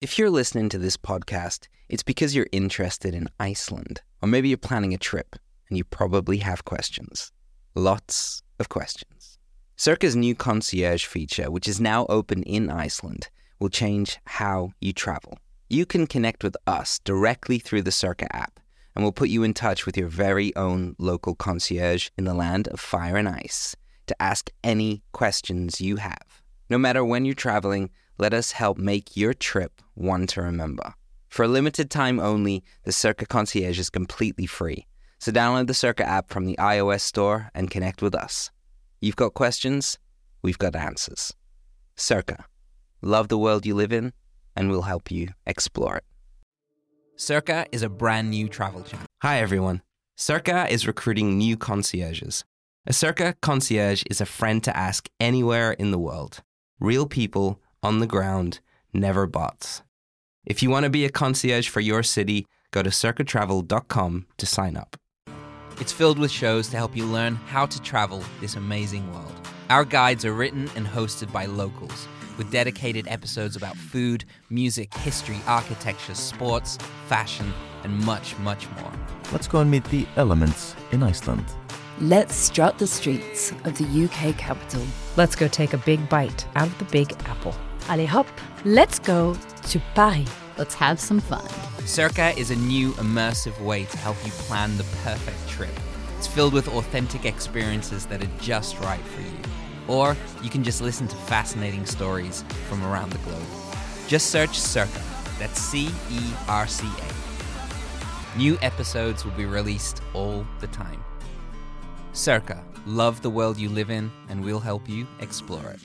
If you're listening to this podcast, it's because you're interested in Iceland, or maybe you're planning a trip and you probably have questions. Lots of questions. Cerca's new concierge feature, which is now open in Iceland, will change how you travel. You can connect with us directly through the Cerca app, and we'll put you in touch with your very own local concierge in the land of fire and ice to ask any questions you have. No matter when you're traveling, let us help make your trip one to remember. For a limited time only, the Cerca Concierge is completely free. So download the Cerca app from the iOS store and connect with us. You've got questions, we've got answers. Cerca. Love the world you live in, and we'll help you explore it. Cerca is a brand new travel channel. Hi, everyone. Cerca is recruiting new concierges. A Cerca concierge is a friend to ask anywhere in the world. Real people on the ground, never bots. If you want to be a concierge for your city, go to circuittravel.com to sign up. It's filled with shows to help you learn how to travel this amazing world. Our guides are written and hosted by locals, with dedicated episodes about food, music, history, architecture, sports, fashion, and much, much more. Let's go and meet the elements in Iceland. Let's strut the streets of the UK capital. Let's go take a big bite out of the Big Apple. Allez hop, Let's go to Paris. let's have some fun. Cerca is a new immersive way to help you plan the perfect trip. It's filled with authentic experiences that are just right for you. Or you can just listen to fascinating stories from around the globe. Just search Cerca. That's C E R C A. New episodes will be released all the time. Cerca. Love the world you live in, and we'll help you explore it.